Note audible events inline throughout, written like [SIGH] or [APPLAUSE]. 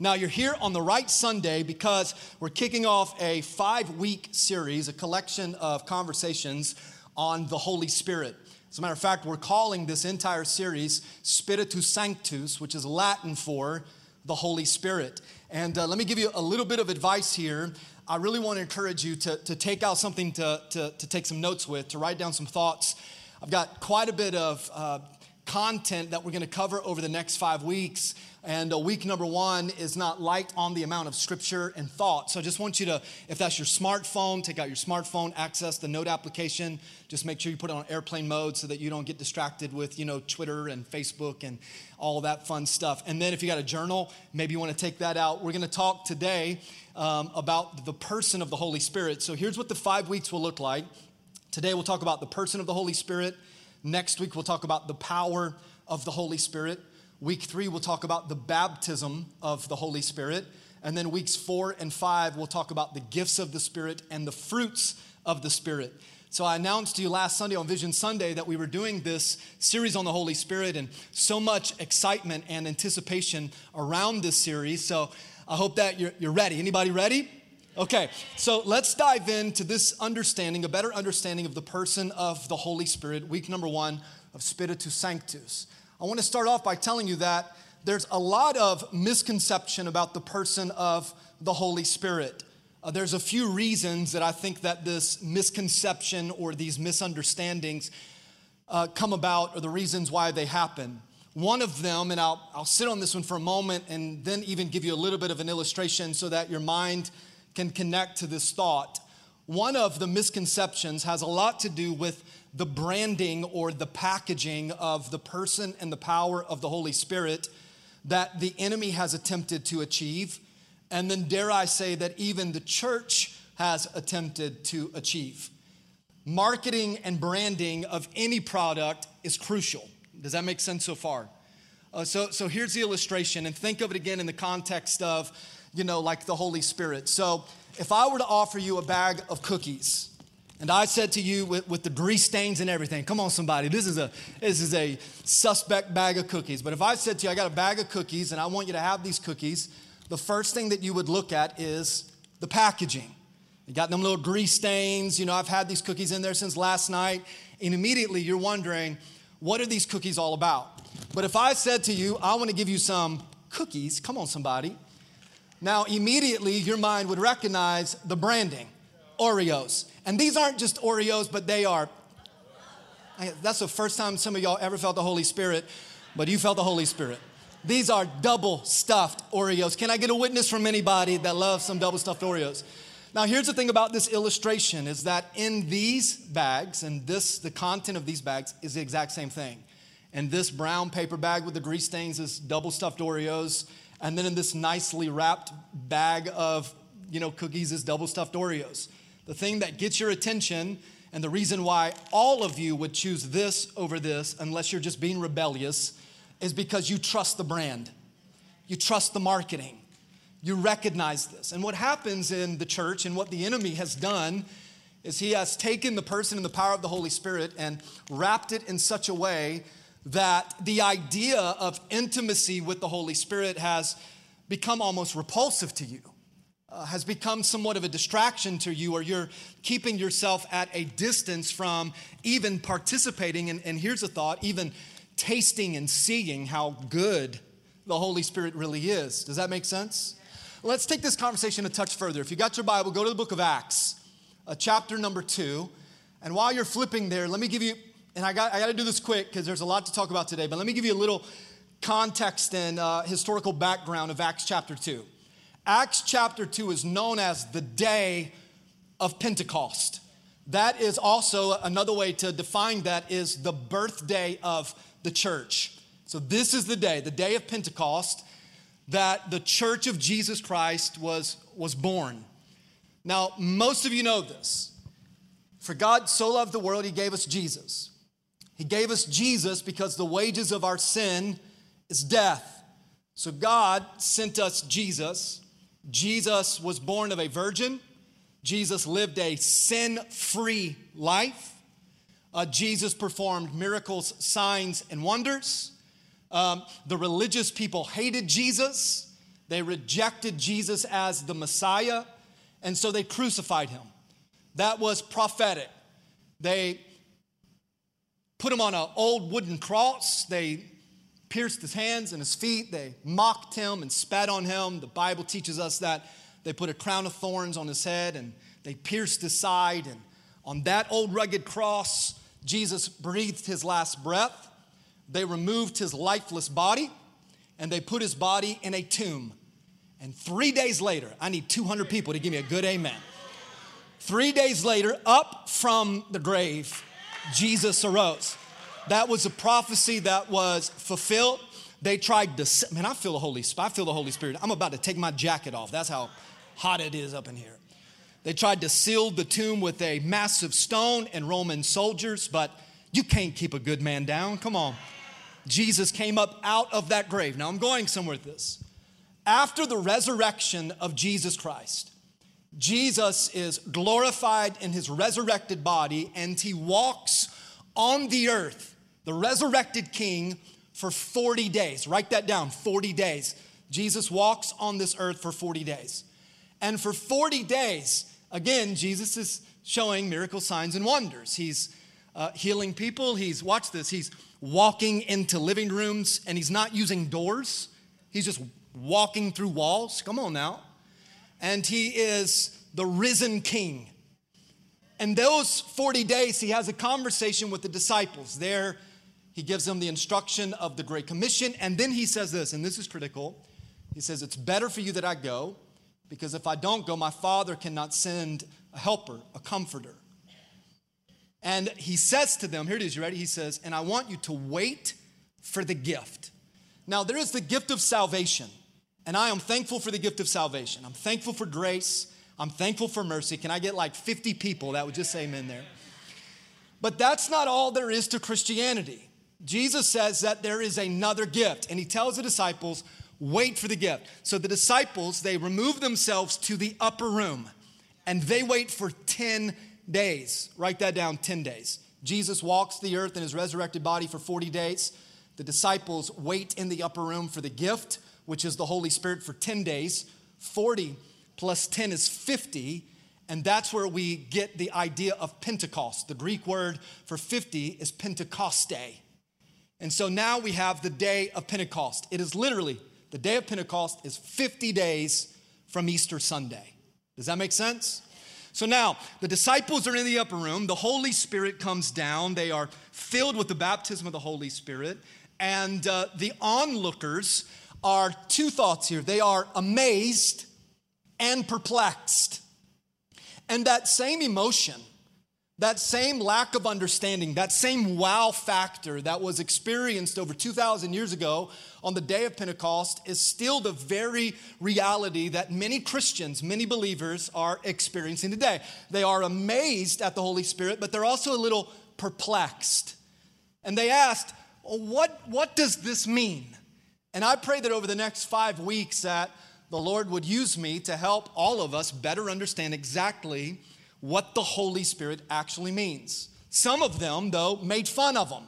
Now, you're here on the right Sunday because we're kicking off a five week series, a collection of conversations on the Holy Spirit. As a matter of fact, we're calling this entire series Spiritus Sanctus, which is Latin for the Holy Spirit. And uh, let me give you a little bit of advice here. I really want to encourage you to, to take out something to, to, to take some notes with, to write down some thoughts. I've got quite a bit of uh, content that we're going to cover over the next five weeks. And uh, week number one is not light on the amount of scripture and thought. So I just want you to, if that's your smartphone, take out your smartphone, access the note application. Just make sure you put it on airplane mode so that you don't get distracted with, you know, Twitter and Facebook and all that fun stuff. And then if you got a journal, maybe you want to take that out. We're going to talk today um, about the person of the Holy Spirit. So here's what the five weeks will look like. Today we'll talk about the person of the Holy Spirit. Next week we'll talk about the power of the Holy Spirit. Week three, we'll talk about the baptism of the Holy Spirit. And then weeks four and five, we'll talk about the gifts of the Spirit and the fruits of the Spirit. So I announced to you last Sunday on Vision Sunday that we were doing this series on the Holy Spirit and so much excitement and anticipation around this series. So I hope that you're, you're ready. Anybody ready? Okay, so let's dive into this understanding, a better understanding of the person of the Holy Spirit, week number one of Spiritus Sanctus. I want to start off by telling you that there's a lot of misconception about the person of the Holy Spirit. Uh, there's a few reasons that I think that this misconception or these misunderstandings uh, come about, or the reasons why they happen. One of them, and I'll, I'll sit on this one for a moment and then even give you a little bit of an illustration so that your mind can connect to this thought. One of the misconceptions has a lot to do with the branding or the packaging of the person and the power of the Holy Spirit that the enemy has attempted to achieve. And then, dare I say, that even the church has attempted to achieve. Marketing and branding of any product is crucial. Does that make sense so far? Uh, so, so here's the illustration, and think of it again in the context of, you know, like the Holy Spirit. So, if I were to offer you a bag of cookies, and I said to you with, with, the grease stains and everything, come on, somebody, this is, a, this is a suspect bag of cookies. But if I said to you, I got a bag of cookies and I want you to have these cookies, the first thing that you would look at is the packaging. You got them little grease stains. You know, I've had these cookies in there since last night. And immediately you're wondering, what are these cookies all about? But if I said to you, I want to give you some cookies, come on, somebody. Now, immediately your mind would recognize the branding Oreos. And these aren't just Oreos, but they are. That's the first time some of y'all ever felt the Holy Spirit, but you felt the Holy Spirit. These are double stuffed Oreos. Can I get a witness from anybody that loves some double stuffed Oreos? Now, here's the thing about this illustration is that in these bags, and this, the content of these bags is the exact same thing. And this brown paper bag with the grease stains is double stuffed Oreos. And then in this nicely wrapped bag of, you know, cookies is double stuffed Oreos the thing that gets your attention, and the reason why all of you would choose this over this, unless you're just being rebellious, is because you trust the brand. You trust the marketing. You recognize this. And what happens in the church and what the enemy has done is he has taken the person and the power of the Holy Spirit and wrapped it in such a way that the idea of intimacy with the Holy Spirit has become almost repulsive to you uh, has become somewhat of a distraction to you, or you're keeping yourself at a distance from even participating. And, and here's a thought even tasting and seeing how good the Holy Spirit really is. Does that make sense? Let's take this conversation a touch further. If you got your Bible, go to the book of Acts, uh, chapter number two. And while you're flipping there, let me give you, and I got, I got to do this quick because there's a lot to talk about today, but let me give you a little context and uh, historical background of Acts chapter 2. Acts chapter 2 is known as the day of Pentecost. That is also another way to define that is the birthday of the church. So, this is the day, the day of Pentecost, that the church of Jesus Christ was, was born. Now, most of you know this. For God so loved the world, He gave us Jesus. He gave us Jesus because the wages of our sin is death. So, God sent us Jesus Jesus was born of a virgin. Jesus lived a sin free life. Uh, Jesus performed miracles, signs, and wonders. Um, the religious people hated Jesus. They They rejected Jesus as the Messiah, and so they crucified him. That was prophetic. They put him on an old wooden cross. They pierced his hands and his feet. They mocked him and spat on him. The Bible teaches us that they put a crown of thorns on his head and they pierced his side. And on that old rugged cross, Jesus breathed his last breath. They removed his lifeless body and they put his body in a tomb. And three days later, I need 200 people to give me a good amen. Three days later, up from the grave, Jesus arose. That was a prophecy that was fulfilled. They tried to, man, I feel the Holy Spirit. I feel the Holy Spirit. I'm about to take my jacket off. That's how hot it is up in here. They tried to seal the tomb with a massive stone and Roman soldiers, but you can't keep a good man down. Come on. Jesus came up out of that grave. Now I'm going somewhere with this. After the resurrection of Jesus Christ, Jesus is glorified in his resurrected body and he walks on the earth, the resurrected king, for 40 days. Write that down 40 days. Jesus walks on this earth for 40 days. And for 40 days, again, Jesus is showing miracle signs and wonders. He's uh, healing people. He's, watch this, he's walking into living rooms and he's not using doors, he's just walking through walls. Come on now and he is the risen king. And those 40 days, he has a conversation with the disciples. There, he gives them the instruction of the Great Commission. And then he says this, and this is critical. He says, It's better for you that I go, because if I don't go, my Father cannot send a helper, a comforter. And he says to them, Here it is, you ready? He says, And I want you to wait for the gift. Now, there is the gift of salvation. And I am thankful for the gift of salvation. I'm thankful for grace. I'm thankful for mercy. Can I get like 50 people that would just say amen there? But that's not all there is to Christianity. Jesus says that there is another gift, and he tells the disciples, wait for the gift. So the disciples, they remove themselves to the upper room and they wait for 10 days. Write that down 10 days. Jesus walks the earth in his resurrected body for 40 days. The disciples wait in the upper room for the gift which is the Holy Spirit, for 10 days. 40 plus 10 is 50. And that's where we get the idea of Pentecost. The Greek word for 50 is Pentecoste. And so now we have the day of Pentecost. It is literally, the day of Pentecost is 50 days from Easter Sunday. Does that make sense? So now the disciples are in the upper room. The Holy Spirit comes down. They are filled with the baptism of the Holy Spirit. And uh, the onlookers are two thoughts here they are amazed and perplexed. And that same emotion, that same lack of understanding, that same wow factor that was experienced over 2,000 years ago on the day of Pentecost is still the very reality that many Christians, many believers are experiencing today. They are amazed at the Holy Spirit, but they're also a little perplexed. And they asked, what, what does this mean? And I pray that over the next five weeks that the Lord would use me to help all of us better understand exactly what the Holy Spirit actually means. Some of them, though, made fun of them.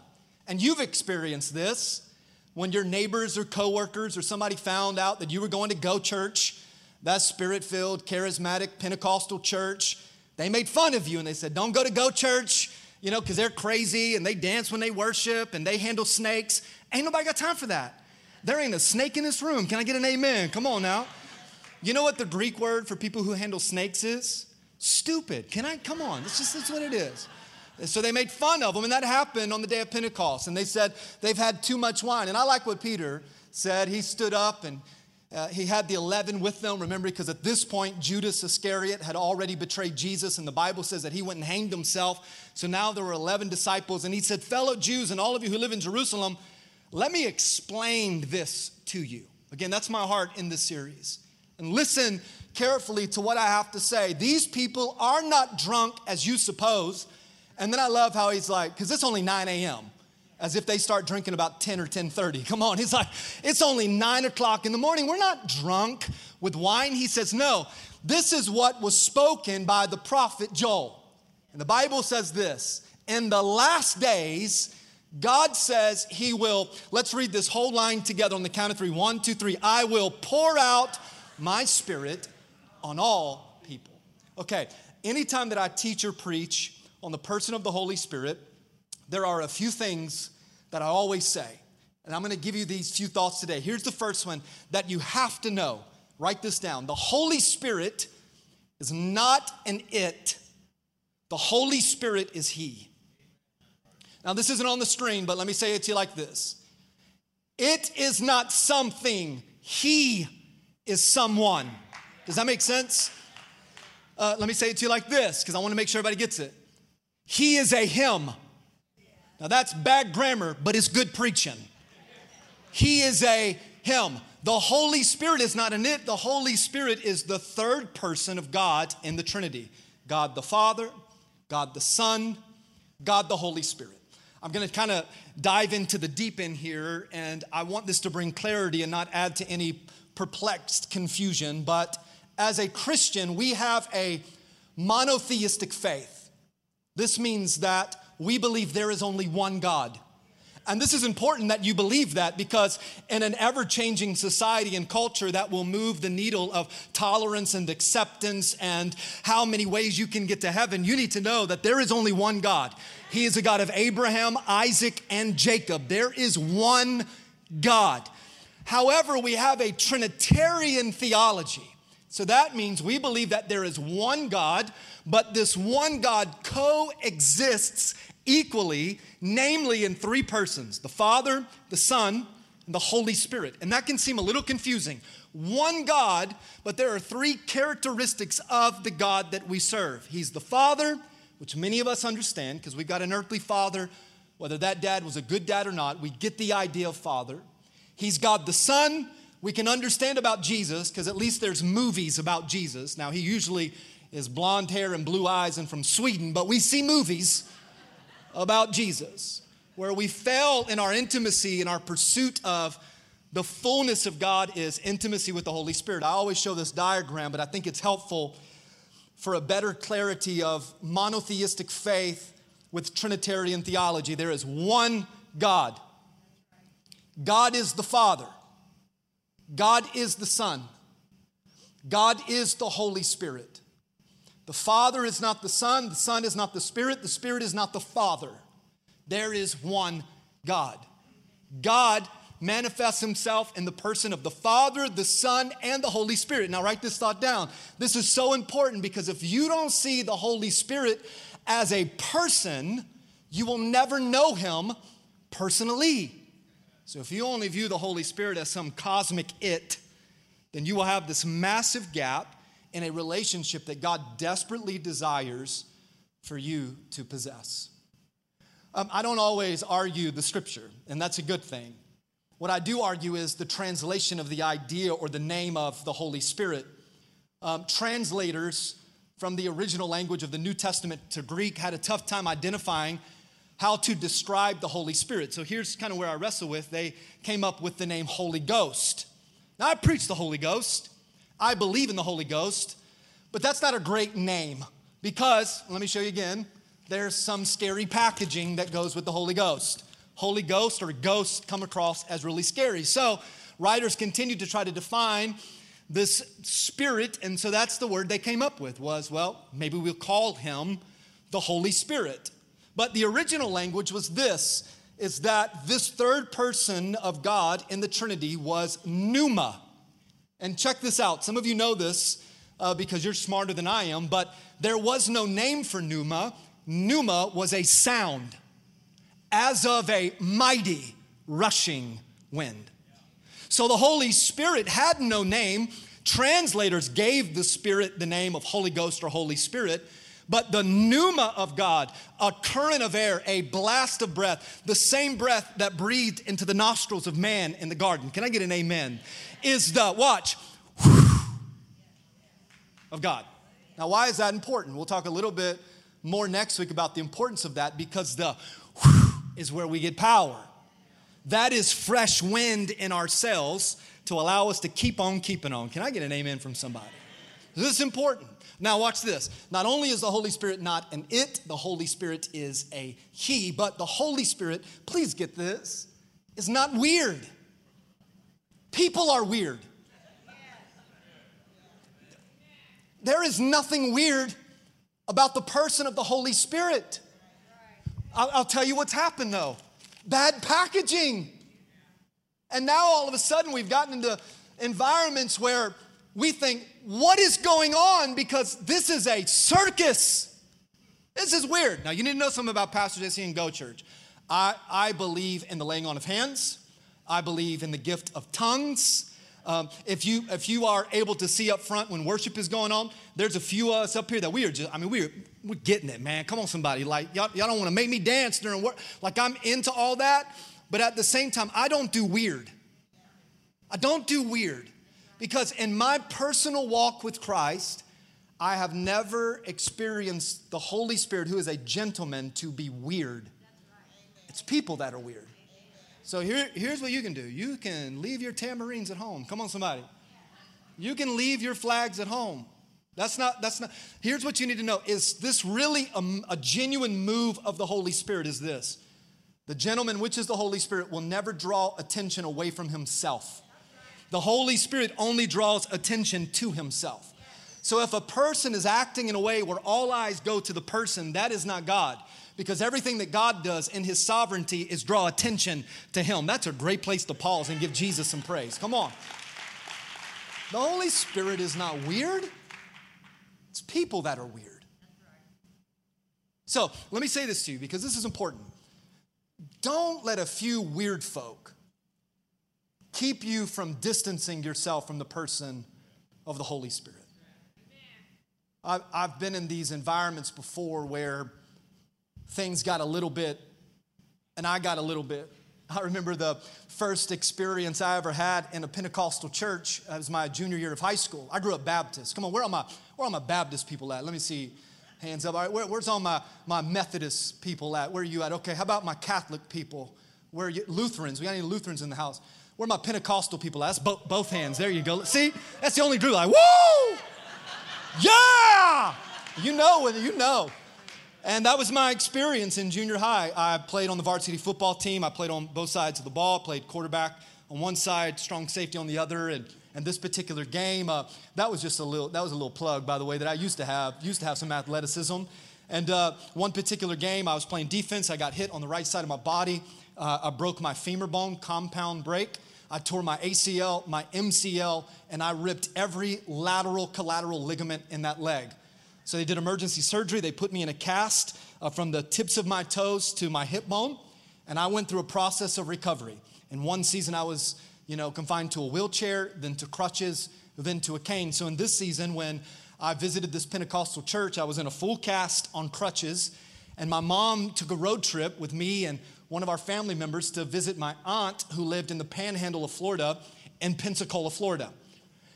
And you've experienced this when your neighbors or coworkers or somebody found out that you were going to go church, that spirit filled, charismatic, Pentecostal church. They made fun of you and they said, Don't go to go church, you know, because they're crazy and they dance when they worship and they handle snakes. Ain't nobody got time for that. There ain't a snake in this room. Can I get an amen? Come on now. You know what the Greek word for people who handle snakes is? Stupid. Can I? Come on. That's just that's what it is. So they made fun of them, and that happened on the day of Pentecost. And they said they've had too much wine. And I like what Peter said. He stood up and uh, he had the 11 with them. Remember, because at this point, Judas Iscariot had already betrayed Jesus, and the Bible says that he went and hanged himself. So now there were 11 disciples. And he said, Fellow Jews and all of you who live in Jerusalem, let me explain this to you. Again, that's my heart in this series. And listen carefully to what I have to say. These people are not drunk as you suppose. And then I love how he's like, because it's only 9 a.m. As if they start drinking about 10 or 10:30. Come on, he's like, it's only 9 o'clock in the morning. We're not drunk with wine. He says, no, this is what was spoken by the prophet Joel. And the Bible says this: in the last days, God says He will, let's read this whole line together on the count of three. One, two, three. I will pour out my spirit on all people. Okay, anytime that I teach or preach on the person of the Holy Spirit, there are a few things that I always say. And I'm going to give you these few thoughts today. Here's the first one that you have to know. Write this down. The Holy Spirit is not an it, the Holy Spirit is He. Now, this isn't on the screen, but let me say it to you like this It is not something, He is someone. Does that make sense? Uh, let me say it to you like this, because I want to make sure everybody gets it. He is a Him. Now, that's bad grammar, but it's good preaching. He is a Him. The Holy Spirit is not an it, the Holy Spirit is the third person of God in the Trinity God the Father, God the Son, God the Holy Spirit. I'm going to kind of dive into the deep end here, and I want this to bring clarity and not add to any perplexed confusion. But as a Christian, we have a monotheistic faith. This means that we believe there is only one God. And this is important that you believe that because in an ever changing society and culture that will move the needle of tolerance and acceptance and how many ways you can get to heaven, you need to know that there is only one God. He is a God of Abraham, Isaac, and Jacob. There is one God. However, we have a Trinitarian theology. So that means we believe that there is one God, but this one God coexists equally, namely in three persons the Father, the Son, and the Holy Spirit. And that can seem a little confusing. One God, but there are three characteristics of the God that we serve He's the Father, which many of us understand because we've got an earthly father, whether that dad was a good dad or not, we get the idea of father. He's God the Son. We can understand about Jesus because at least there's movies about Jesus. Now, he usually is blonde hair and blue eyes and from Sweden, but we see movies about Jesus, where we fail in our intimacy in our pursuit of the fullness of God is intimacy with the Holy Spirit. I always show this diagram, but I think it's helpful for a better clarity of monotheistic faith with Trinitarian theology. There is one God. God is the Father. God is the Son. God is the Holy Spirit. The Father is not the Son, the Son is not the Spirit, the Spirit is not the Father. There is one God. God manifests himself in the person of the Father, the Son, and the Holy Spirit. Now, write this thought down. This is so important because if you don't see the Holy Spirit as a person, you will never know him personally. So, if you only view the Holy Spirit as some cosmic it, then you will have this massive gap in a relationship that God desperately desires for you to possess. Um, I don't always argue the scripture, and that's a good thing. What I do argue is the translation of the idea or the name of the Holy Spirit. Um, translators from the original language of the New Testament to Greek had a tough time identifying how to describe the Holy Spirit. So here's kind of where I wrestle with. They came up with the name Holy Ghost. Now, I preach the Holy Ghost, I believe in the Holy Ghost, but that's not a great name because, let me show you again, there's some scary packaging that goes with the Holy Ghost. Holy Ghost or ghost come across as really scary. So, writers continued to try to define this spirit, and so that's the word they came up with was, well, maybe we'll call him the Holy Spirit. But the original language was this is that this third person of God in the Trinity was pneuma. And check this out. Some of you know this uh, because you're smarter than I am, but there was no name for pneuma. Pneuma was a sound, as of a mighty rushing wind. So the Holy Spirit had no name. Translators gave the Spirit the name of Holy Ghost or Holy Spirit. But the pneuma of God, a current of air, a blast of breath, the same breath that breathed into the nostrils of man in the garden. Can I get an amen? is the, watch, of God. Now, why is that important? We'll talk a little bit more next week about the importance of that because the is where we get power. That is fresh wind in our cells to allow us to keep on keeping on. Can I get an amen from somebody? This is important. Now, watch this. Not only is the Holy Spirit not an it, the Holy Spirit is a he, but the Holy Spirit, please get this, is not weird. People are weird. There is nothing weird about the person of the Holy Spirit. I'll, I'll tell you what's happened though bad packaging. And now all of a sudden we've gotten into environments where we think, what is going on? Because this is a circus. This is weird. Now, you need to know something about Pastor JC and Go Church. I, I believe in the laying on of hands, I believe in the gift of tongues. Um, if you if you are able to see up front when worship is going on, there's a few of us up here that we are just. I mean, we're we're getting it, man. Come on, somebody. Like y'all, y'all don't want to make me dance during work. Like I'm into all that, but at the same time, I don't do weird. I don't do weird. Because in my personal walk with Christ, I have never experienced the Holy Spirit, who is a gentleman, to be weird. It's people that are weird. So here, here's what you can do you can leave your tamarines at home. Come on, somebody. You can leave your flags at home. That's not, that's not, here's what you need to know. Is this really a, a genuine move of the Holy Spirit? Is this the gentleman, which is the Holy Spirit, will never draw attention away from himself. The Holy Spirit only draws attention to himself. So if a person is acting in a way where all eyes go to the person, that is not God. Because everything that God does in his sovereignty is draw attention to him. That's a great place to pause and give Jesus some praise. Come on. The Holy Spirit is not weird, it's people that are weird. So let me say this to you because this is important. Don't let a few weird folk keep you from distancing yourself from the person of the Holy Spirit. I've, been in these environments before where things got a little bit, and I got a little bit. I remember the first experience I ever had in a Pentecostal church. It was my junior year of high school. I grew up Baptist. Come on, where are my, where are my Baptist people at? Let me see. Hands up. All right, where, where's all my, my Methodist people at? Where are you at? Okay, how about my Catholic people? Where you? Lutherans. We got any Lutherans in the house? Where my Pentecostal people at? That's both, hands. There you go. See, that's the only group. Like, woo! Yeah! You know, you know. And that was my experience in junior high. I played on the varsity football team. I played on both sides of the ball, played quarterback on one side, strong safety on the other. And, and this particular game, uh, that was just a little, that was a little plug, by the way, that I used to have, used to have some athleticism. And uh, one particular game, I was playing defense. I got hit on the right side of my body. Uh, I broke my femur bone, compound break. I tore my ACL, my MCL, and I ripped every lateral collateral ligament in that leg. So they did emergency surgery. They put me in a cast uh, from the tips of my toes to my hip bone, and I went through a process of recovery. In one season, I was, you know, confined to a wheelchair, then to crutches, then to a cane. So in this season, when I visited this Pentecostal church, I was in a full cast on crutches, and my mom took a road trip with me and one of our family members to visit my aunt who lived in the panhandle of Florida in Pensacola, Florida.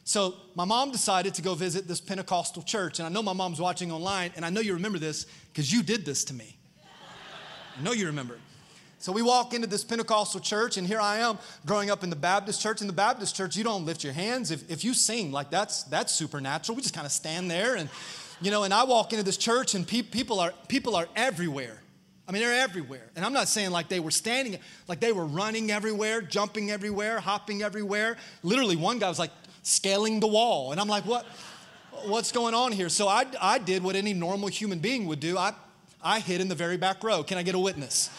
So my mom decided to go visit this Pentecostal church. And I know my mom's watching online, and I know you remember this because you did this to me. I know you remember. So we walk into this Pentecostal church, and here I am growing up in the Baptist church. In the Baptist church, you don't lift your hands. If, if you sing, like that's that's supernatural. We just kind of stand there and you know, and I walk into this church and pe- people are people are everywhere. I mean, they're everywhere. And I'm not saying like they were standing, like they were running everywhere, jumping everywhere, hopping everywhere. Literally, one guy was like scaling the wall. And I'm like, what? What's going on here? So I, I did what any normal human being would do. I, I hid in the very back row. Can I get a witness?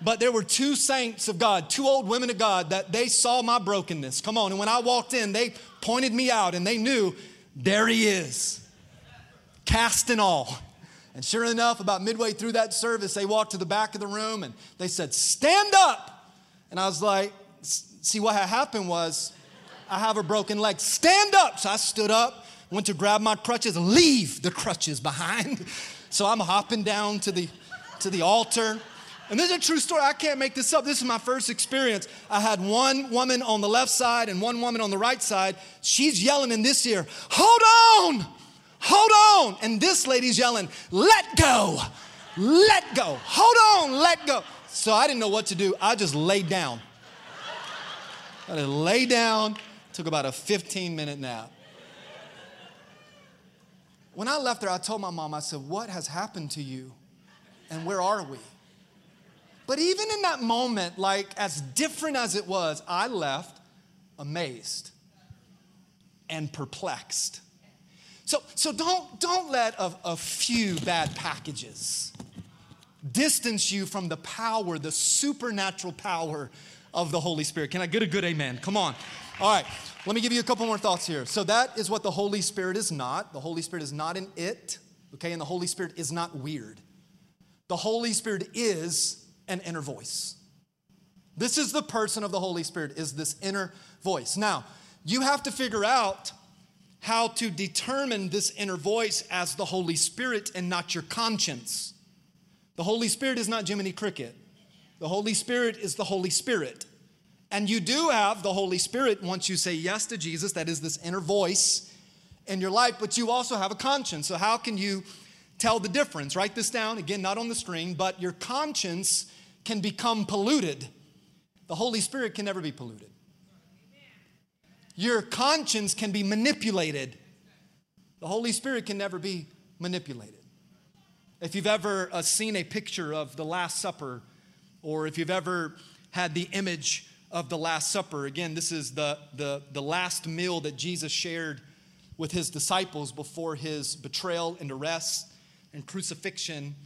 But there were two saints of God, two old women of God, that they saw my brokenness. Come on. And when I walked in, they pointed me out and they knew, there he is, cast and all. And sure enough, about midway through that service, they walked to the back of the room and they said, Stand up. And I was like, See, what had happened was I have a broken leg. Stand up. So I stood up, went to grab my crutches, leave the crutches behind. [LAUGHS] So I'm hopping down to the, to the altar. And this is a true story. I can't make this up. This is my first experience. I had one woman on the left side and one woman on the right side. She's yelling in this ear, Hold on! Hold on. And this lady's yelling, let go, let go, hold on, let go. So I didn't know what to do. I just laid down. I just lay down, took about a 15 minute nap. When I left there, I told my mom, I said, What has happened to you? And where are we? But even in that moment, like as different as it was, I left amazed and perplexed. So, so don't, don't let a, a few bad packages distance you from the power, the supernatural power of the Holy Spirit. Can I get a good amen? Come on. All right, let me give you a couple more thoughts here. So, that is what the Holy Spirit is not. The Holy Spirit is not an it, okay? And the Holy Spirit is not weird. The Holy Spirit is an inner voice. This is the person of the Holy Spirit, is this inner voice. Now, you have to figure out how to determine this inner voice as the Holy Spirit and not your conscience. The Holy Spirit is not Jiminy Cricket. The Holy Spirit is the Holy Spirit. And you do have the Holy Spirit once you say yes to Jesus, that is this inner voice in your life, but you also have a conscience. So, how can you tell the difference? Write this down, again, not on the screen, but your conscience can become polluted. The Holy Spirit can never be polluted. Your conscience can be manipulated. The Holy Spirit can never be manipulated. If you've ever uh, seen a picture of the Last Supper, or if you've ever had the image of the Last Supper, again, this is the, the, the last meal that Jesus shared with his disciples before his betrayal and arrest and crucifixion.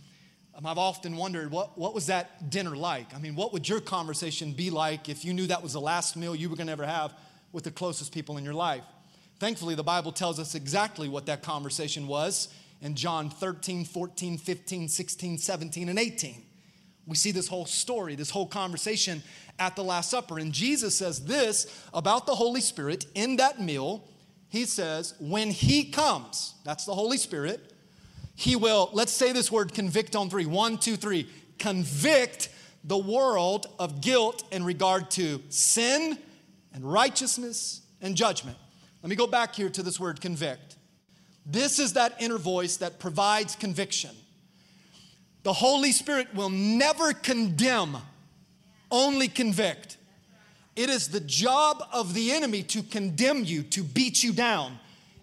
Um, I've often wondered what, what was that dinner like? I mean, what would your conversation be like if you knew that was the last meal you were going to ever have with the closest people in your life. Thankfully, the Bible tells us exactly what that conversation was in John 13, 14, 15, 16, 17, and 18. We see this whole story, this whole conversation at the Last Supper. And Jesus says this about the Holy Spirit in that meal. He says, when He comes, that's the Holy Spirit, He will, let's say this word convict on three. One, two, three. Convict the world of guilt in regard to sin and righteousness and judgment. Let me go back here to this word convict. This is that inner voice that provides conviction. The Holy Spirit will never condemn, only convict. It is the job of the enemy to condemn you, to beat you down.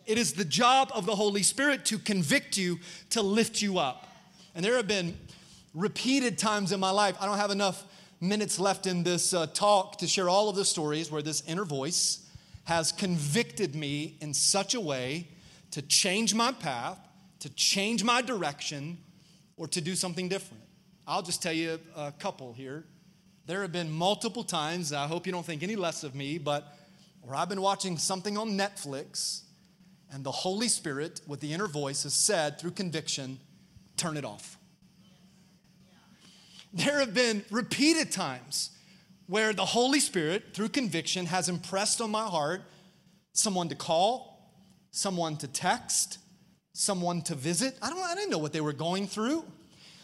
It is the job of the Holy Spirit to convict you, to lift you up. And there have been repeated times in my life, I don't have enough minutes left in this uh, talk to share all of the stories where this inner voice has convicted me in such a way to change my path, to change my direction, or to do something different. I'll just tell you a couple here. There have been multiple times, I hope you don't think any less of me, but where I've been watching something on Netflix and the Holy Spirit with the inner voice has said through conviction, turn it off. There have been repeated times where the Holy Spirit, through conviction, has impressed on my heart someone to call, someone to text, someone to visit. I, don't, I didn't know what they were going through,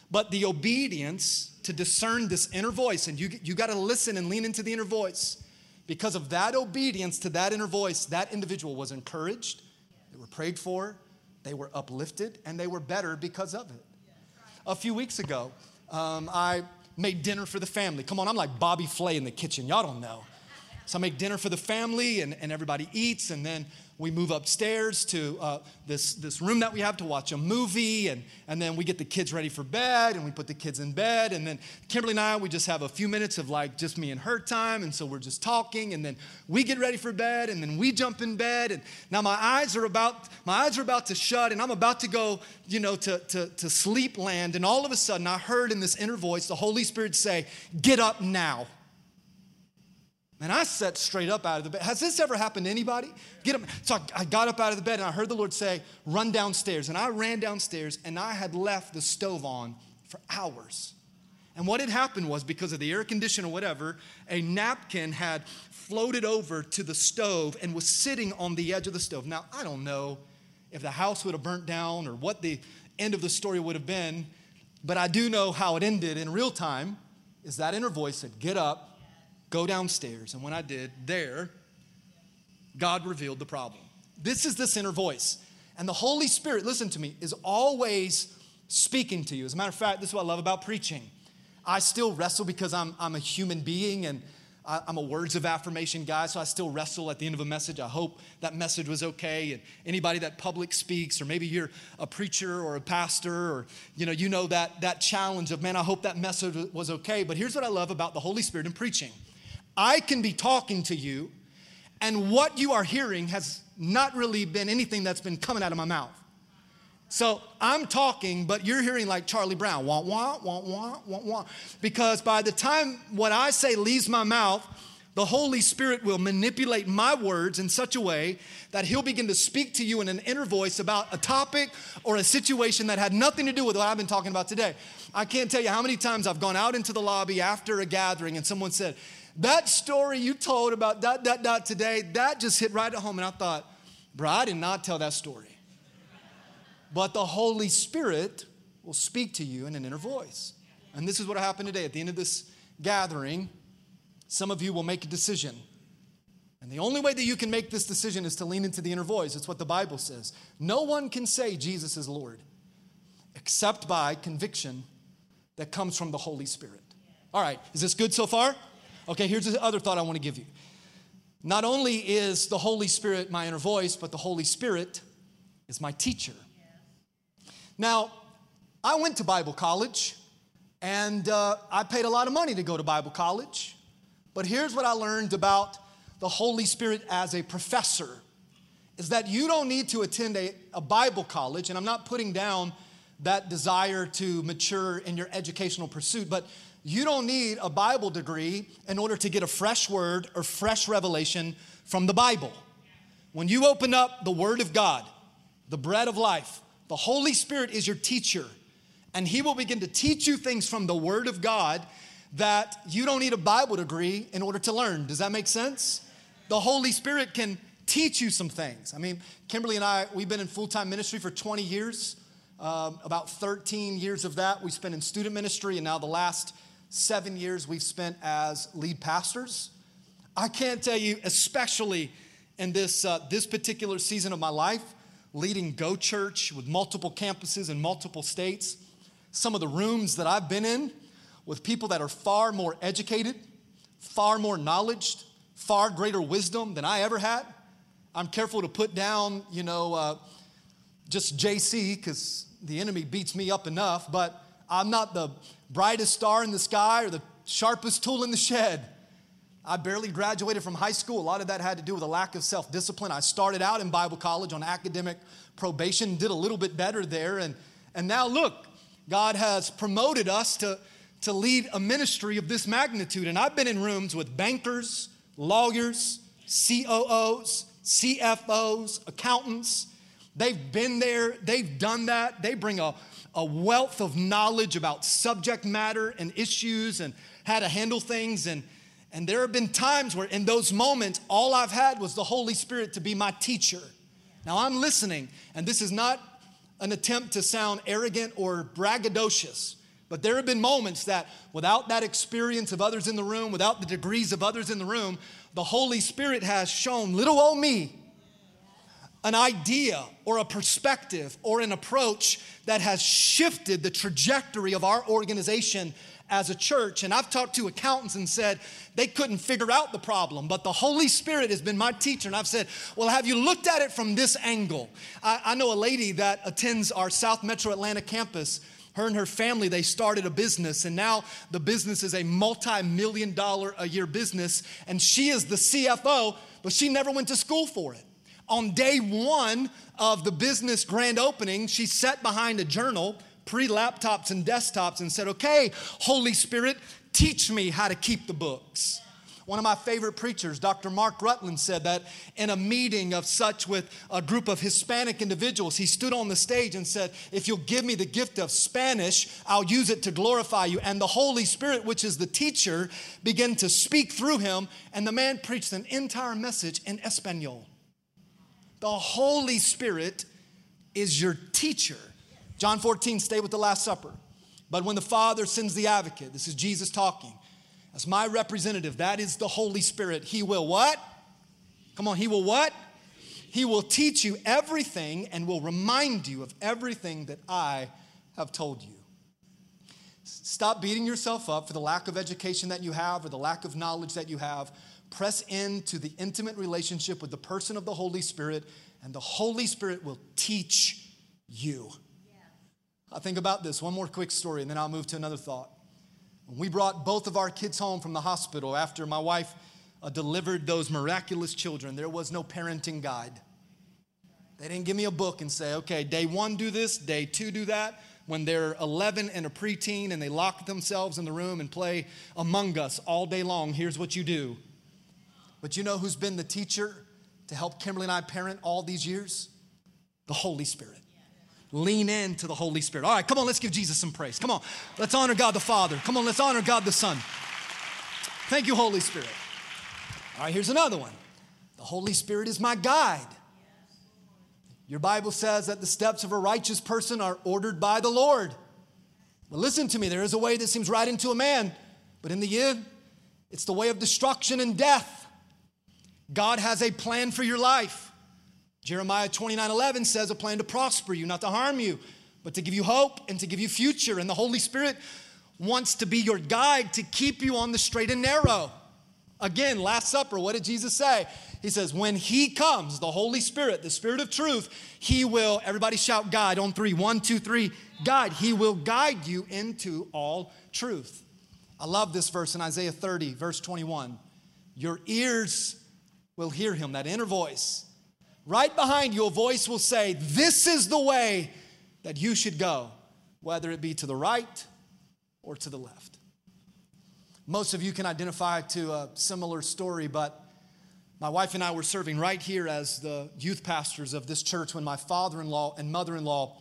but the obedience to discern this inner voice, and you, you got to listen and lean into the inner voice. Because of that obedience to that inner voice, that individual was encouraged, they were prayed for, they were uplifted, and they were better because of it. A few weeks ago, um, I made dinner for the family. Come on, I'm like Bobby Flay in the kitchen. Y'all don't know. So I make dinner for the family, and, and everybody eats, and then we move upstairs to uh, this, this room that we have to watch a movie, and, and then we get the kids ready for bed, and we put the kids in bed, and then Kimberly and I, we just have a few minutes of like just me and her time, and so we're just talking, and then we get ready for bed, and then we jump in bed, and now my eyes are about my eyes are about to shut, and I'm about to go, you know, to, to, to sleep land, and all of a sudden I heard in this inner voice the Holy Spirit say, "Get up now." And I sat straight up out of the bed. Has this ever happened to anybody? Get up. So I, I got up out of the bed and I heard the Lord say, run downstairs. And I ran downstairs and I had left the stove on for hours. And what had happened was because of the air conditioner or whatever, a napkin had floated over to the stove and was sitting on the edge of the stove. Now, I don't know if the house would have burnt down or what the end of the story would have been, but I do know how it ended in real time is that inner voice said, Get up, go downstairs. And when I did, there, God revealed the problem. This is this inner voice. And the Holy Spirit, listen to me, is always speaking to you. As a matter of fact, this is what I love about preaching. I still wrestle because I'm, I'm a human being and I, am a words of affirmation guy, so I still wrestle at the end of a message. I hope that message was okay. And anybody that public speaks, or maybe you're a preacher or a pastor, or you know, you know that that challenge of man, I hope that message was okay. But here's what I love about the Holy Spirit in preaching. I can be talking to you, and what you are hearing has not really been anything that's been coming out of my mouth. So I'm talking, but you're hearing like Charlie Brown, wah, wah, wah, wah, wah, wah. Because by the time what I say leaves my mouth, the Holy Spirit will manipulate my words in such a way that He'll begin to speak to you in an inner voice about a topic or a situation that had nothing to do with what I've been talking about today. I can't tell you how many times I've gone out into the lobby after a gathering and someone said, That story you told about dot, dot, dot today, that just hit right at home. And I thought, Bro, I did not tell that story but the Holy Spirit will speak to you in an inner voice. And this is what happened today. At the end of this gathering, some of you will make a decision. And the only way that you can make this decision is to lean into the inner voice. It's what the Bible says. No one can say Jesus is Lord except by conviction that comes from the Holy Spirit. All right, is this good so far? Okay, here's the other thought I want to give you. Not only is the Holy Spirit my inner voice, but the Holy Spirit is my teacher. Now, I went to Bible college and uh, I paid a lot of money to go to Bible college. But here's what I learned about the Holy Spirit as a professor is that you don't need to attend a, a Bible college, and I'm not putting down that desire to mature in your educational pursuit, but you don't need a Bible degree in order to get a fresh word or fresh revelation from the Bible. When you open up the Word of God, the bread of life, the Holy Spirit is your teacher, and He will begin to teach you things from the Word of God that you don't need a Bible degree in order to learn. Does that make sense? The Holy Spirit can teach you some things. I mean, Kimberly and I, we've been in full time ministry for 20 years. Um, about 13 years of that we spent in student ministry, and now the last seven years we've spent as lead pastors. I can't tell you, especially in this, uh, this particular season of my life, leading Go Church with multiple campuses in multiple states. Some of the rooms that I've been in with people that are far more educated, far more knowledge, far greater wisdom than I ever had. I'm careful to put down, you know, uh, just JC because the enemy beats me up enough, but I'm not the brightest star in the sky or the sharpest tool in the shed. I barely graduated from high school. A lot of that had to do with a lack of self discipline. I started out in Bible college on academic probation, did a little bit better there. And, and now, look, God has promoted us to, to lead a ministry of this magnitude. And I've been in rooms with bankers, lawyers, COOs, CFOs, accountants. They've been there, they've done that. They bring a, a wealth of knowledge about subject matter and issues and how to handle things. And and there have been times where, in those moments, all I've had was the Holy Spirit to be my teacher. Now I'm listening, and this is not an attempt to sound arrogant or braggadocious, but there have been moments that, without that experience of others in the room, without the degrees of others in the room, the Holy Spirit has shown little old me an idea or a perspective or an approach that has shifted the trajectory of our organization as a church. And I've talked to accountants and said they couldn't figure out the problem, but the Holy Spirit has been my teacher. And I've said, Well, have you looked at it from this angle? I, I know a lady that attends our South Metro Atlanta campus her and her family they started a business and now the business is a multi-million dollar a year business and she is the cfo but she never went to school for it on day one of the business grand opening she sat behind a journal pre laptops and desktops and said, Okay, Holy Spirit, teach me how to keep the books. One of my favorite preachers, Dr. Mark Rutland, said that in a meeting of such with a group of Hispanic individuals, he stood on the stage and said, If you'll give me the gift of Spanish, I'll use it to glorify you. And the Holy Spirit, which is the teacher, began to speak through him, and the man preached an entire message in Espanol. The Holy Spirit is your teacher. John 14, stay with the Last Supper. But when the Father sends the advocate, this is Jesus talking, as my representative, that is the Holy Spirit, he will what? Come on, he will what? He will teach you everything and will remind you of everything that I have told you. Stop beating yourself up for the lack of education that you have or the lack of knowledge that you have. Press into the intimate relationship with the person of the Holy Spirit, and the Holy Spirit will teach you. I think about this. One more quick story, and then I'll move to another thought. When we brought both of our kids home from the hospital after my wife uh, delivered those miraculous children, there was no parenting guide. They didn't give me a book and say, okay, day one, do this, day two, do that. When they're 11 and a preteen and they lock themselves in the room and play Among Us all day long, here's what you do. But you know who's been the teacher to help Kimberly and I parent all these years? The Holy Spirit. Lean into the Holy Spirit. All right, come on, let's give Jesus some praise. Come on, let's honor God the Father. Come on, let's honor God the Son. Thank you, Holy Spirit. All right, here's another one. The Holy Spirit is my guide. Your Bible says that the steps of a righteous person are ordered by the Lord. Well, listen to me, there is a way that seems right into a man, but in the end, it's the way of destruction and death. God has a plan for your life. Jeremiah 29 11 says, A plan to prosper you, not to harm you, but to give you hope and to give you future. And the Holy Spirit wants to be your guide to keep you on the straight and narrow. Again, Last Supper, what did Jesus say? He says, When He comes, the Holy Spirit, the Spirit of truth, He will, everybody shout guide on three. One, two, three, guide. He will guide you into all truth. I love this verse in Isaiah 30, verse 21. Your ears will hear Him, that inner voice Right behind you, a voice will say, This is the way that you should go, whether it be to the right or to the left. Most of you can identify to a similar story, but my wife and I were serving right here as the youth pastors of this church when my father in law and mother in law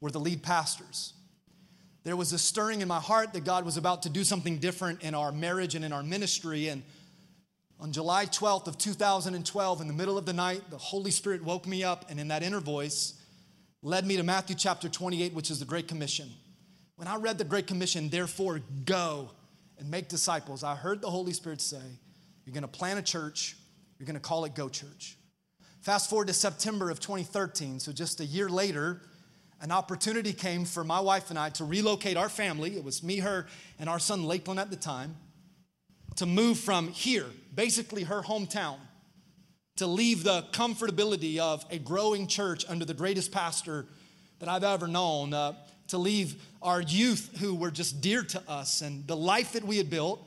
were the lead pastors. There was a stirring in my heart that God was about to do something different in our marriage and in our ministry. And on July 12th of 2012, in the middle of the night, the Holy Spirit woke me up and in that inner voice led me to Matthew chapter 28, which is the Great Commission. When I read the Great Commission, therefore go and make disciples, I heard the Holy Spirit say, You're gonna plant a church, you're gonna call it Go Church. Fast forward to September of 2013, so just a year later, an opportunity came for my wife and I to relocate our family. It was me, her, and our son Lakeland at the time to move from here, basically her hometown, to leave the comfortability of a growing church under the greatest pastor that I've ever known, uh, to leave our youth who were just dear to us and the life that we had built,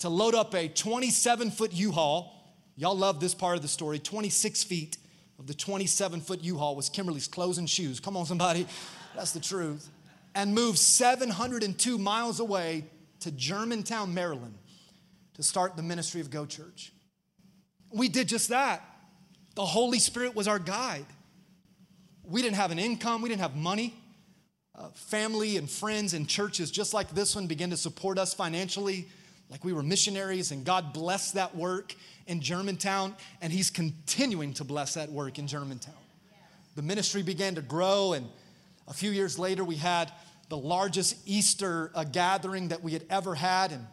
to load up a 27 foot U Haul. Y'all love this part of the story. 26 feet of the 27 foot U Haul was Kimberly's clothes and shoes. Come on, somebody. [LAUGHS] That's the truth. And move 702 miles away to Germantown, Maryland to start the ministry of Go Church. We did just that. The Holy Spirit was our guide. We didn't have an income, we didn't have money. Uh, family and friends and churches just like this one began to support us financially, like we were missionaries, and God blessed that work in Germantown, and He's continuing to bless that work in Germantown. The ministry began to grow, and a few years later, we had the largest Easter uh, gathering that we had ever had, and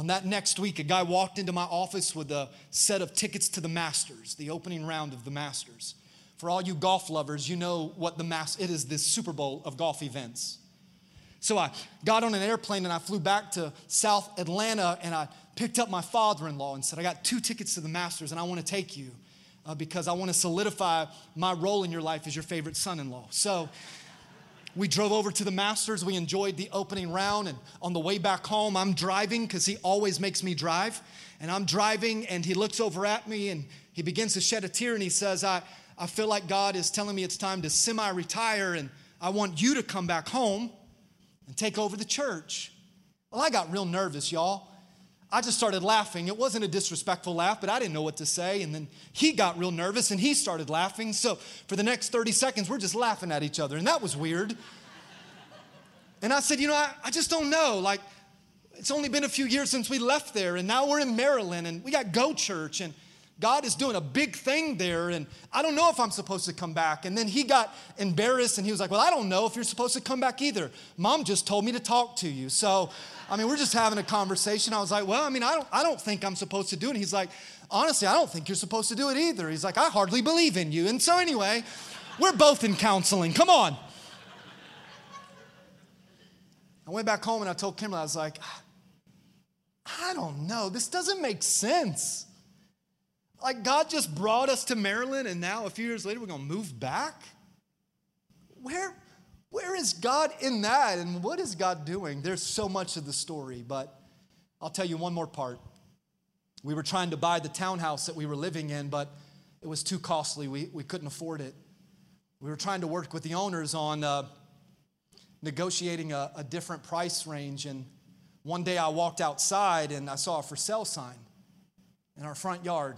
on that next week, a guy walked into my office with a set of tickets to the Masters, the opening round of the Masters. For all you golf lovers, you know what the Mass it is this Super Bowl of golf events. So I got on an airplane and I flew back to South Atlanta and I picked up my father-in-law and said, "I got two tickets to the Masters and I want to take you uh, because I want to solidify my role in your life as your favorite son-in-law." So we drove over to the Masters. We enjoyed the opening round. And on the way back home, I'm driving because he always makes me drive. And I'm driving, and he looks over at me and he begins to shed a tear and he says, I, I feel like God is telling me it's time to semi retire and I want you to come back home and take over the church. Well, I got real nervous, y'all. I just started laughing. It wasn't a disrespectful laugh, but I didn't know what to say. And then he got real nervous and he started laughing. So for the next 30 seconds, we're just laughing at each other. And that was weird. And I said, You know, I, I just don't know. Like, it's only been a few years since we left there. And now we're in Maryland and we got Go Church. And God is doing a big thing there. And I don't know if I'm supposed to come back. And then he got embarrassed and he was like, Well, I don't know if you're supposed to come back either. Mom just told me to talk to you. So, I mean, we're just having a conversation. I was like, well, I mean, I don't, I don't think I'm supposed to do it. And he's like, honestly, I don't think you're supposed to do it either. He's like, I hardly believe in you. And so, anyway, we're both in counseling. Come on. I went back home and I told Kimberly, I was like, I don't know. This doesn't make sense. Like, God just brought us to Maryland, and now a few years later, we're going to move back? Where, where is God in that? And what is God doing? There's so much of the story, but I'll tell you one more part. We were trying to buy the townhouse that we were living in, but it was too costly. We, we couldn't afford it. We were trying to work with the owners on uh, negotiating a, a different price range. And one day I walked outside and I saw a for sale sign in our front yard.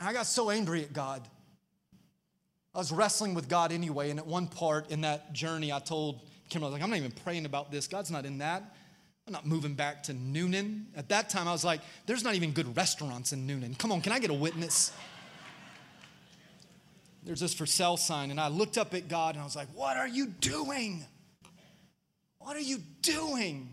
And I got so angry at God. I was wrestling with God anyway, and at one part in that journey, I told Kim, I was like, I'm not even praying about this. God's not in that. I'm not moving back to Newnan. At that time, I was like, there's not even good restaurants in Newnan. Come on, can I get a witness? There's this for sale sign, and I looked up at God and I was like, What are you doing? What are you doing?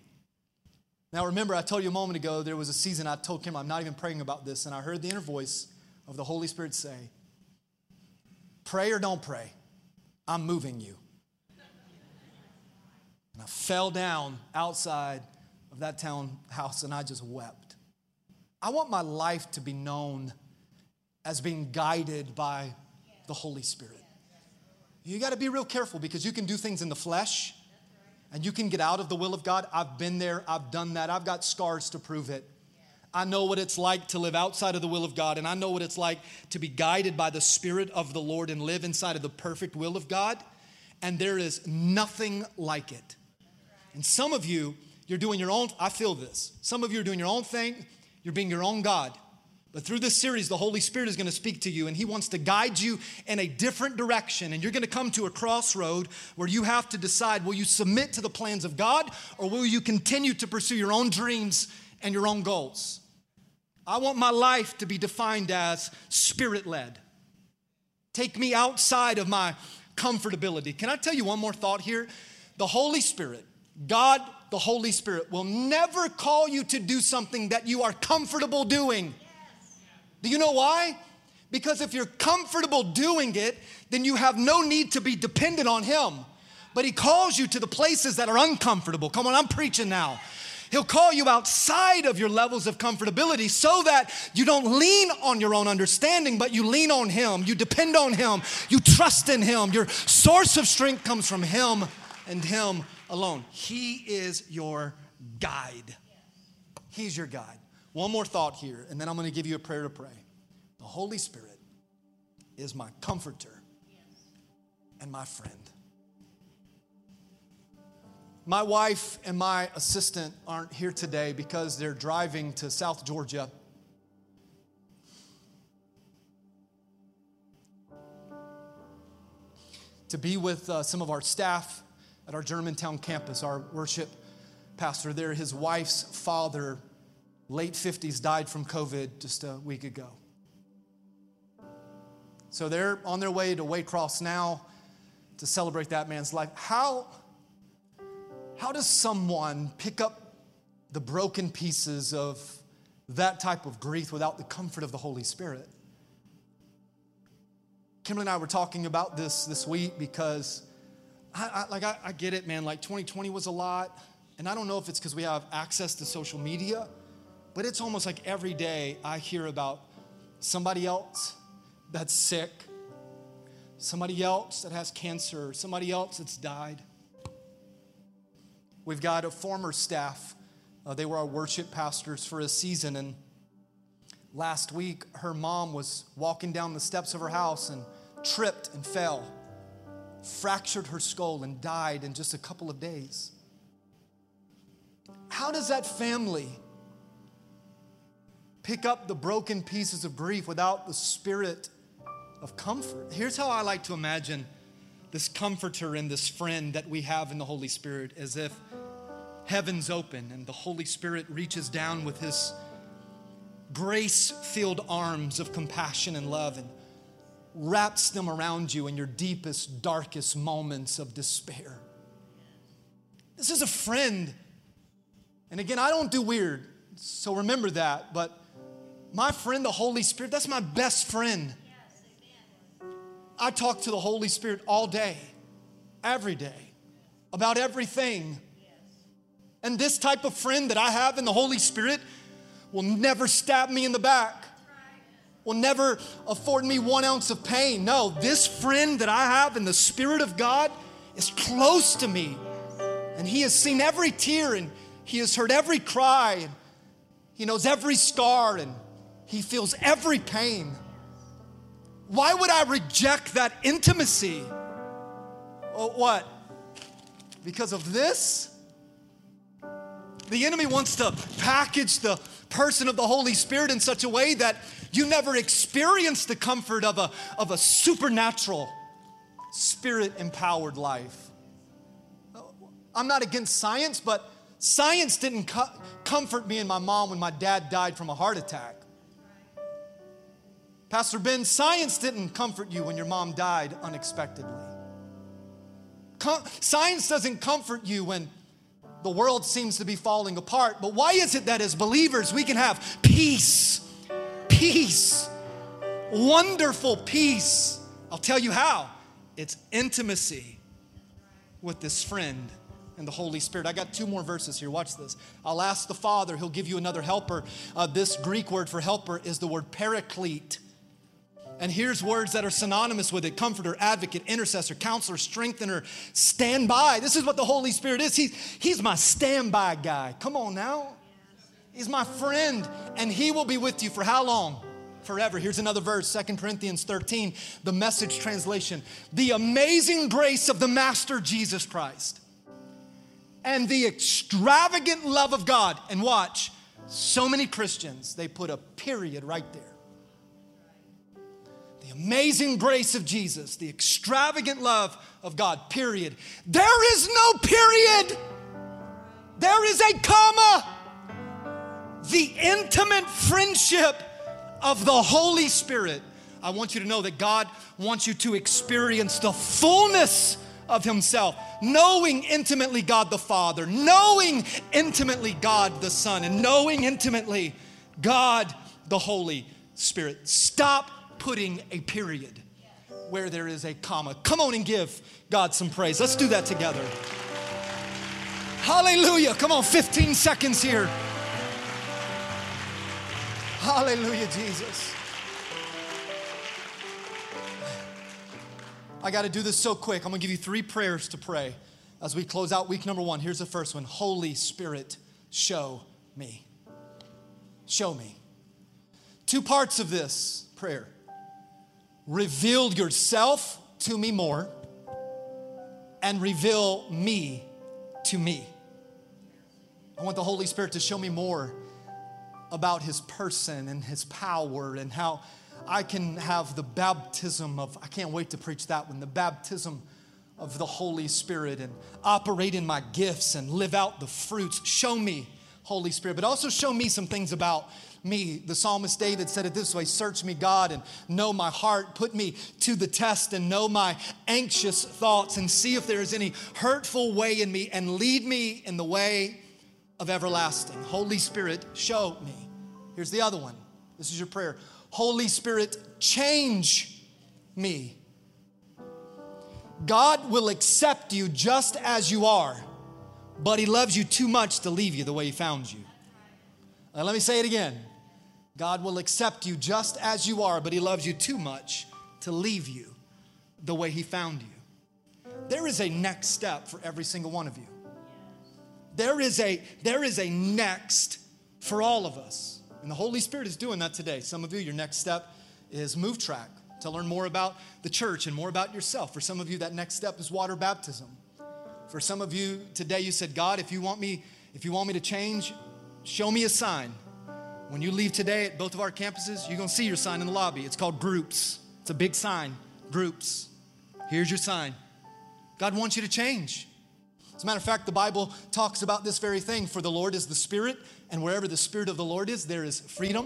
Now, remember, I told you a moment ago there was a season I told Kim, I'm not even praying about this, and I heard the inner voice of the Holy Spirit say, Pray or don't pray, I'm moving you. And I fell down outside of that townhouse and I just wept. I want my life to be known as being guided by the Holy Spirit. You got to be real careful because you can do things in the flesh and you can get out of the will of God. I've been there, I've done that, I've got scars to prove it. I know what it's like to live outside of the will of God, and I know what it's like to be guided by the Spirit of the Lord and live inside of the perfect will of God. And there is nothing like it. And some of you, you're doing your own, I feel this. Some of you are doing your own thing, you're being your own God. But through this series, the Holy Spirit is going to speak to you and He wants to guide you in a different direction. And you're going to come to a crossroad where you have to decide will you submit to the plans of God or will you continue to pursue your own dreams and your own goals? I want my life to be defined as spirit led. Take me outside of my comfortability. Can I tell you one more thought here? The Holy Spirit, God, the Holy Spirit, will never call you to do something that you are comfortable doing. Do you know why? Because if you're comfortable doing it, then you have no need to be dependent on Him. But He calls you to the places that are uncomfortable. Come on, I'm preaching now. He'll call you outside of your levels of comfortability so that you don't lean on your own understanding, but you lean on Him. You depend on Him. You trust in Him. Your source of strength comes from Him and Him alone. He is your guide. He's your guide. One more thought here, and then I'm going to give you a prayer to pray. The Holy Spirit is my comforter and my friend. My wife and my assistant aren't here today because they're driving to South Georgia. To be with uh, some of our staff at our Germantown campus, our worship pastor there, his wife's father late 50s, died from COVID just a week ago. So they're on their way to Waycross now to celebrate that man's life. How, how does someone pick up the broken pieces of that type of grief without the comfort of the Holy Spirit? Kimberly and I were talking about this this week because, I, I like, I, I get it, man. Like, 2020 was a lot, and I don't know if it's because we have access to social media but it's almost like every day I hear about somebody else that's sick, somebody else that has cancer, somebody else that's died. We've got a former staff. Uh, they were our worship pastors for a season. And last week, her mom was walking down the steps of her house and tripped and fell, fractured her skull, and died in just a couple of days. How does that family pick up the broken pieces of grief without the spirit of comfort. Here's how I like to imagine this comforter and this friend that we have in the Holy Spirit as if heaven's open and the Holy Spirit reaches down with his grace filled arms of compassion and love and wraps them around you in your deepest, darkest moments of despair. This is a friend. And again, I don't do weird, so remember that, but my friend, the Holy Spirit, that's my best friend. I talk to the Holy Spirit all day, every day, about everything And this type of friend that I have in the Holy Spirit will never stab me in the back, will never afford me one ounce of pain. No, this friend that I have in the Spirit of God is close to me. And he has seen every tear and he has heard every cry and he knows every scar and he feels every pain. Why would I reject that intimacy? Oh, what? Because of this? The enemy wants to package the person of the Holy Spirit in such a way that you never experience the comfort of a, of a supernatural, spirit empowered life. I'm not against science, but science didn't co- comfort me and my mom when my dad died from a heart attack. Pastor Ben, science didn't comfort you when your mom died unexpectedly. Com- science doesn't comfort you when the world seems to be falling apart. But why is it that as believers we can have peace? Peace. Wonderful peace. I'll tell you how. It's intimacy with this friend and the Holy Spirit. I got two more verses here. Watch this. I'll ask the Father, He'll give you another helper. Uh, this Greek word for helper is the word paraclete. And here's words that are synonymous with it comforter, advocate, intercessor, counselor, strengthener, stand by. This is what the Holy Spirit is. He's, he's my standby guy. Come on now. He's my friend, and He will be with you for how long? Forever. Here's another verse, Second Corinthians 13, the message translation. The amazing grace of the Master Jesus Christ and the extravagant love of God. And watch, so many Christians, they put a period right there amazing grace of Jesus, the extravagant love of God, period. There is no period, there is a comma. The intimate friendship of the Holy Spirit. I want you to know that God wants you to experience the fullness of Himself, knowing intimately God the Father, knowing intimately God the Son, and knowing intimately God the Holy Spirit. Stop putting a period where there is a comma. Come on and give God some praise. Let's do that together. Hallelujah. Come on, 15 seconds here. Hallelujah, Jesus. I got to do this so quick. I'm going to give you three prayers to pray as we close out week number one. Here's the first one Holy Spirit, show me. Show me. Two parts of this prayer reveal yourself to me more and reveal me to me. I want the Holy Spirit to show me more about his person and his power and how I can have the baptism of, I can't wait to preach that one, the baptism of the Holy Spirit and operate in my gifts and live out the fruits. Show me, Holy Spirit, but also show me some things about me. The psalmist David said it this way Search me, God, and know my heart. Put me to the test and know my anxious thoughts and see if there is any hurtful way in me and lead me in the way of everlasting. Holy Spirit, show me. Here's the other one. This is your prayer. Holy Spirit, change me. God will accept you just as you are, but He loves you too much to leave you the way He found you. Now, let me say it again. God will accept you just as you are, but He loves you too much to leave you the way He found you. There is a next step for every single one of you. There is a, there is a next for all of us. And the Holy Spirit is doing that today. Some of you, your next step is Move Track to learn more about the church and more about yourself. For some of you, that next step is water baptism. For some of you today, you said, God, if you want me, if you want me to change, show me a sign. When you leave today at both of our campuses, you're gonna see your sign in the lobby. It's called groups. It's a big sign, groups. Here's your sign. God wants you to change. As a matter of fact, the Bible talks about this very thing. For the Lord is the Spirit, and wherever the Spirit of the Lord is, there is freedom.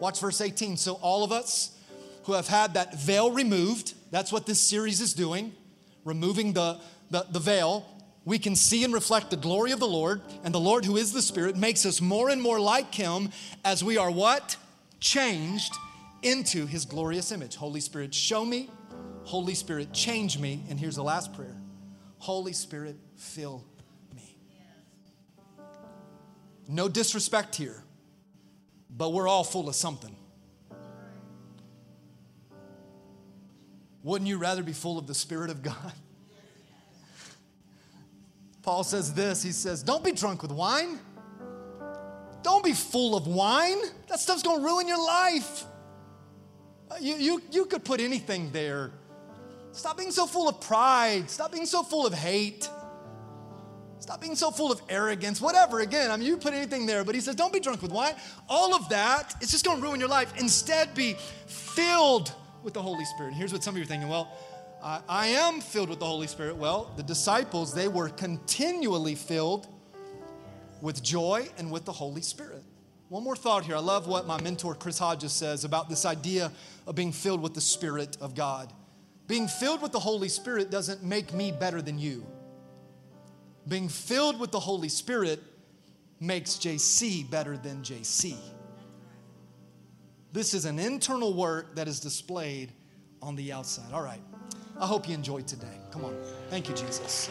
Watch verse 18. So, all of us who have had that veil removed, that's what this series is doing, removing the, the, the veil, we can see and reflect the glory of the Lord, and the Lord, who is the Spirit, makes us more and more like Him as we are what? Changed into His glorious image. Holy Spirit, show me. Holy Spirit, change me. And here's the last prayer Holy Spirit, fill me. No disrespect here, but we're all full of something. Wouldn't you rather be full of the Spirit of God? [LAUGHS] Paul says this he says, Don't be drunk with wine. Don't be full of wine. That stuff's gonna ruin your life. Uh, you, you, you could put anything there. Stop being so full of pride. Stop being so full of hate. Stop being so full of arrogance, whatever. Again, I mean, you put anything there, but he says, don't be drunk with wine. All of that, it's just gonna ruin your life. Instead, be filled with the Holy Spirit. And here's what some of you are thinking well, I, I am filled with the Holy Spirit. Well, the disciples, they were continually filled with joy and with the Holy Spirit. One more thought here. I love what my mentor Chris Hodges says about this idea of being filled with the Spirit of God. Being filled with the Holy Spirit doesn't make me better than you. Being filled with the Holy Spirit makes JC better than JC. This is an internal work that is displayed on the outside. All right. I hope you enjoyed today. Come on. Thank you, Jesus.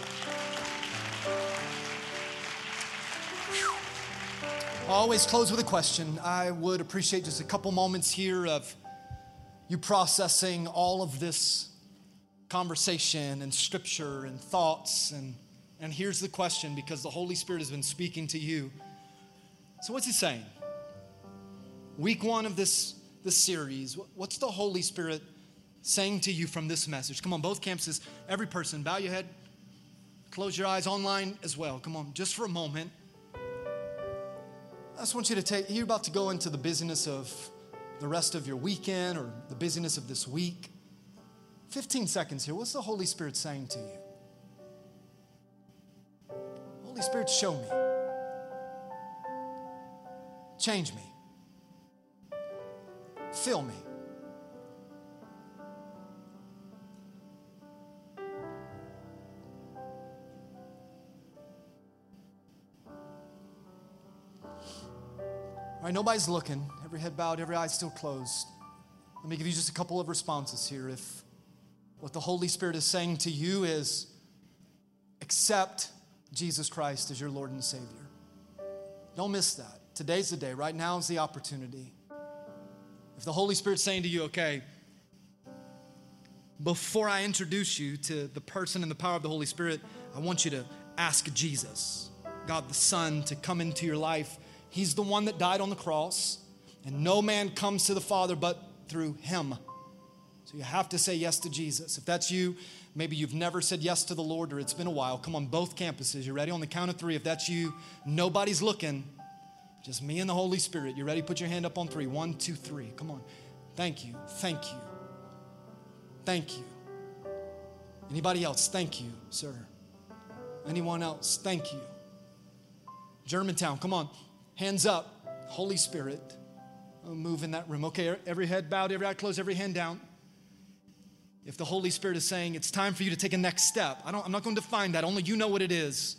I always close with a question. I would appreciate just a couple moments here of you processing all of this conversation and scripture and thoughts. And, and here's the question because the Holy Spirit has been speaking to you. So, what's He saying? Week one of this, this series, what's the Holy Spirit saying to you from this message? Come on, both campuses, every person, bow your head, close your eyes online as well. Come on, just for a moment. I just want you to take, you're about to go into the busyness of the rest of your weekend or the busyness of this week. 15 seconds here. What's the Holy Spirit saying to you? Holy Spirit, show me. Change me. Fill me. Nobody's looking. Every head bowed, every eye still closed. Let me give you just a couple of responses here. If what the Holy Spirit is saying to you is accept Jesus Christ as your Lord and Savior. Don't miss that. Today's the day. Right now is the opportunity. If the Holy Spirit's saying to you, okay, before I introduce you to the person and the power of the Holy Spirit, I want you to ask Jesus, God the Son, to come into your life He's the one that died on the cross, and no man comes to the Father but through him. So you have to say yes to Jesus. If that's you, maybe you've never said yes to the Lord or it's been a while, come on both campuses. You ready? On the count of three, if that's you, nobody's looking, just me and the Holy Spirit. You ready? Put your hand up on three. One, two, three. Come on. Thank you. Thank you. Thank you. Anybody else? Thank you, sir. Anyone else? Thank you. Germantown, come on. Hands up. Holy Spirit, move in that room. Okay, every head bowed, every eye closed, every hand down. If the Holy Spirit is saying it's time for you to take a next step, I don't, I'm not going to define that, only you know what it is.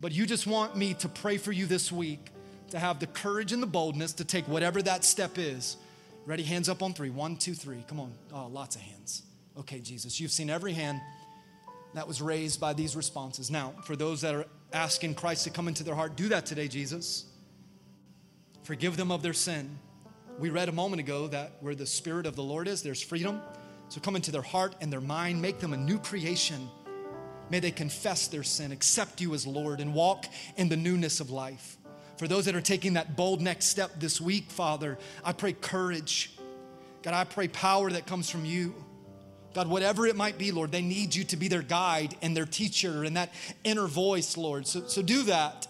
But you just want me to pray for you this week to have the courage and the boldness to take whatever that step is. Ready? Hands up on three. One, two, three. Come on. Oh, lots of hands. Okay, Jesus, you've seen every hand that was raised by these responses. Now, for those that are asking Christ to come into their heart, do that today, Jesus. Forgive them of their sin. We read a moment ago that where the Spirit of the Lord is, there's freedom. So come into their heart and their mind, make them a new creation. May they confess their sin, accept you as Lord, and walk in the newness of life. For those that are taking that bold next step this week, Father, I pray courage. God, I pray power that comes from you. God, whatever it might be, Lord, they need you to be their guide and their teacher and that inner voice, Lord. So, so do that.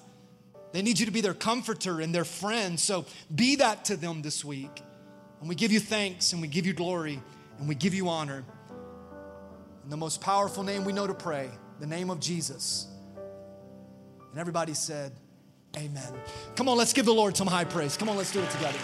They need you to be their comforter and their friend. So be that to them this week. And we give you thanks and we give you glory and we give you honor. In the most powerful name we know to pray, the name of Jesus. And everybody said, Amen. Come on, let's give the Lord some high praise. Come on, let's do it together.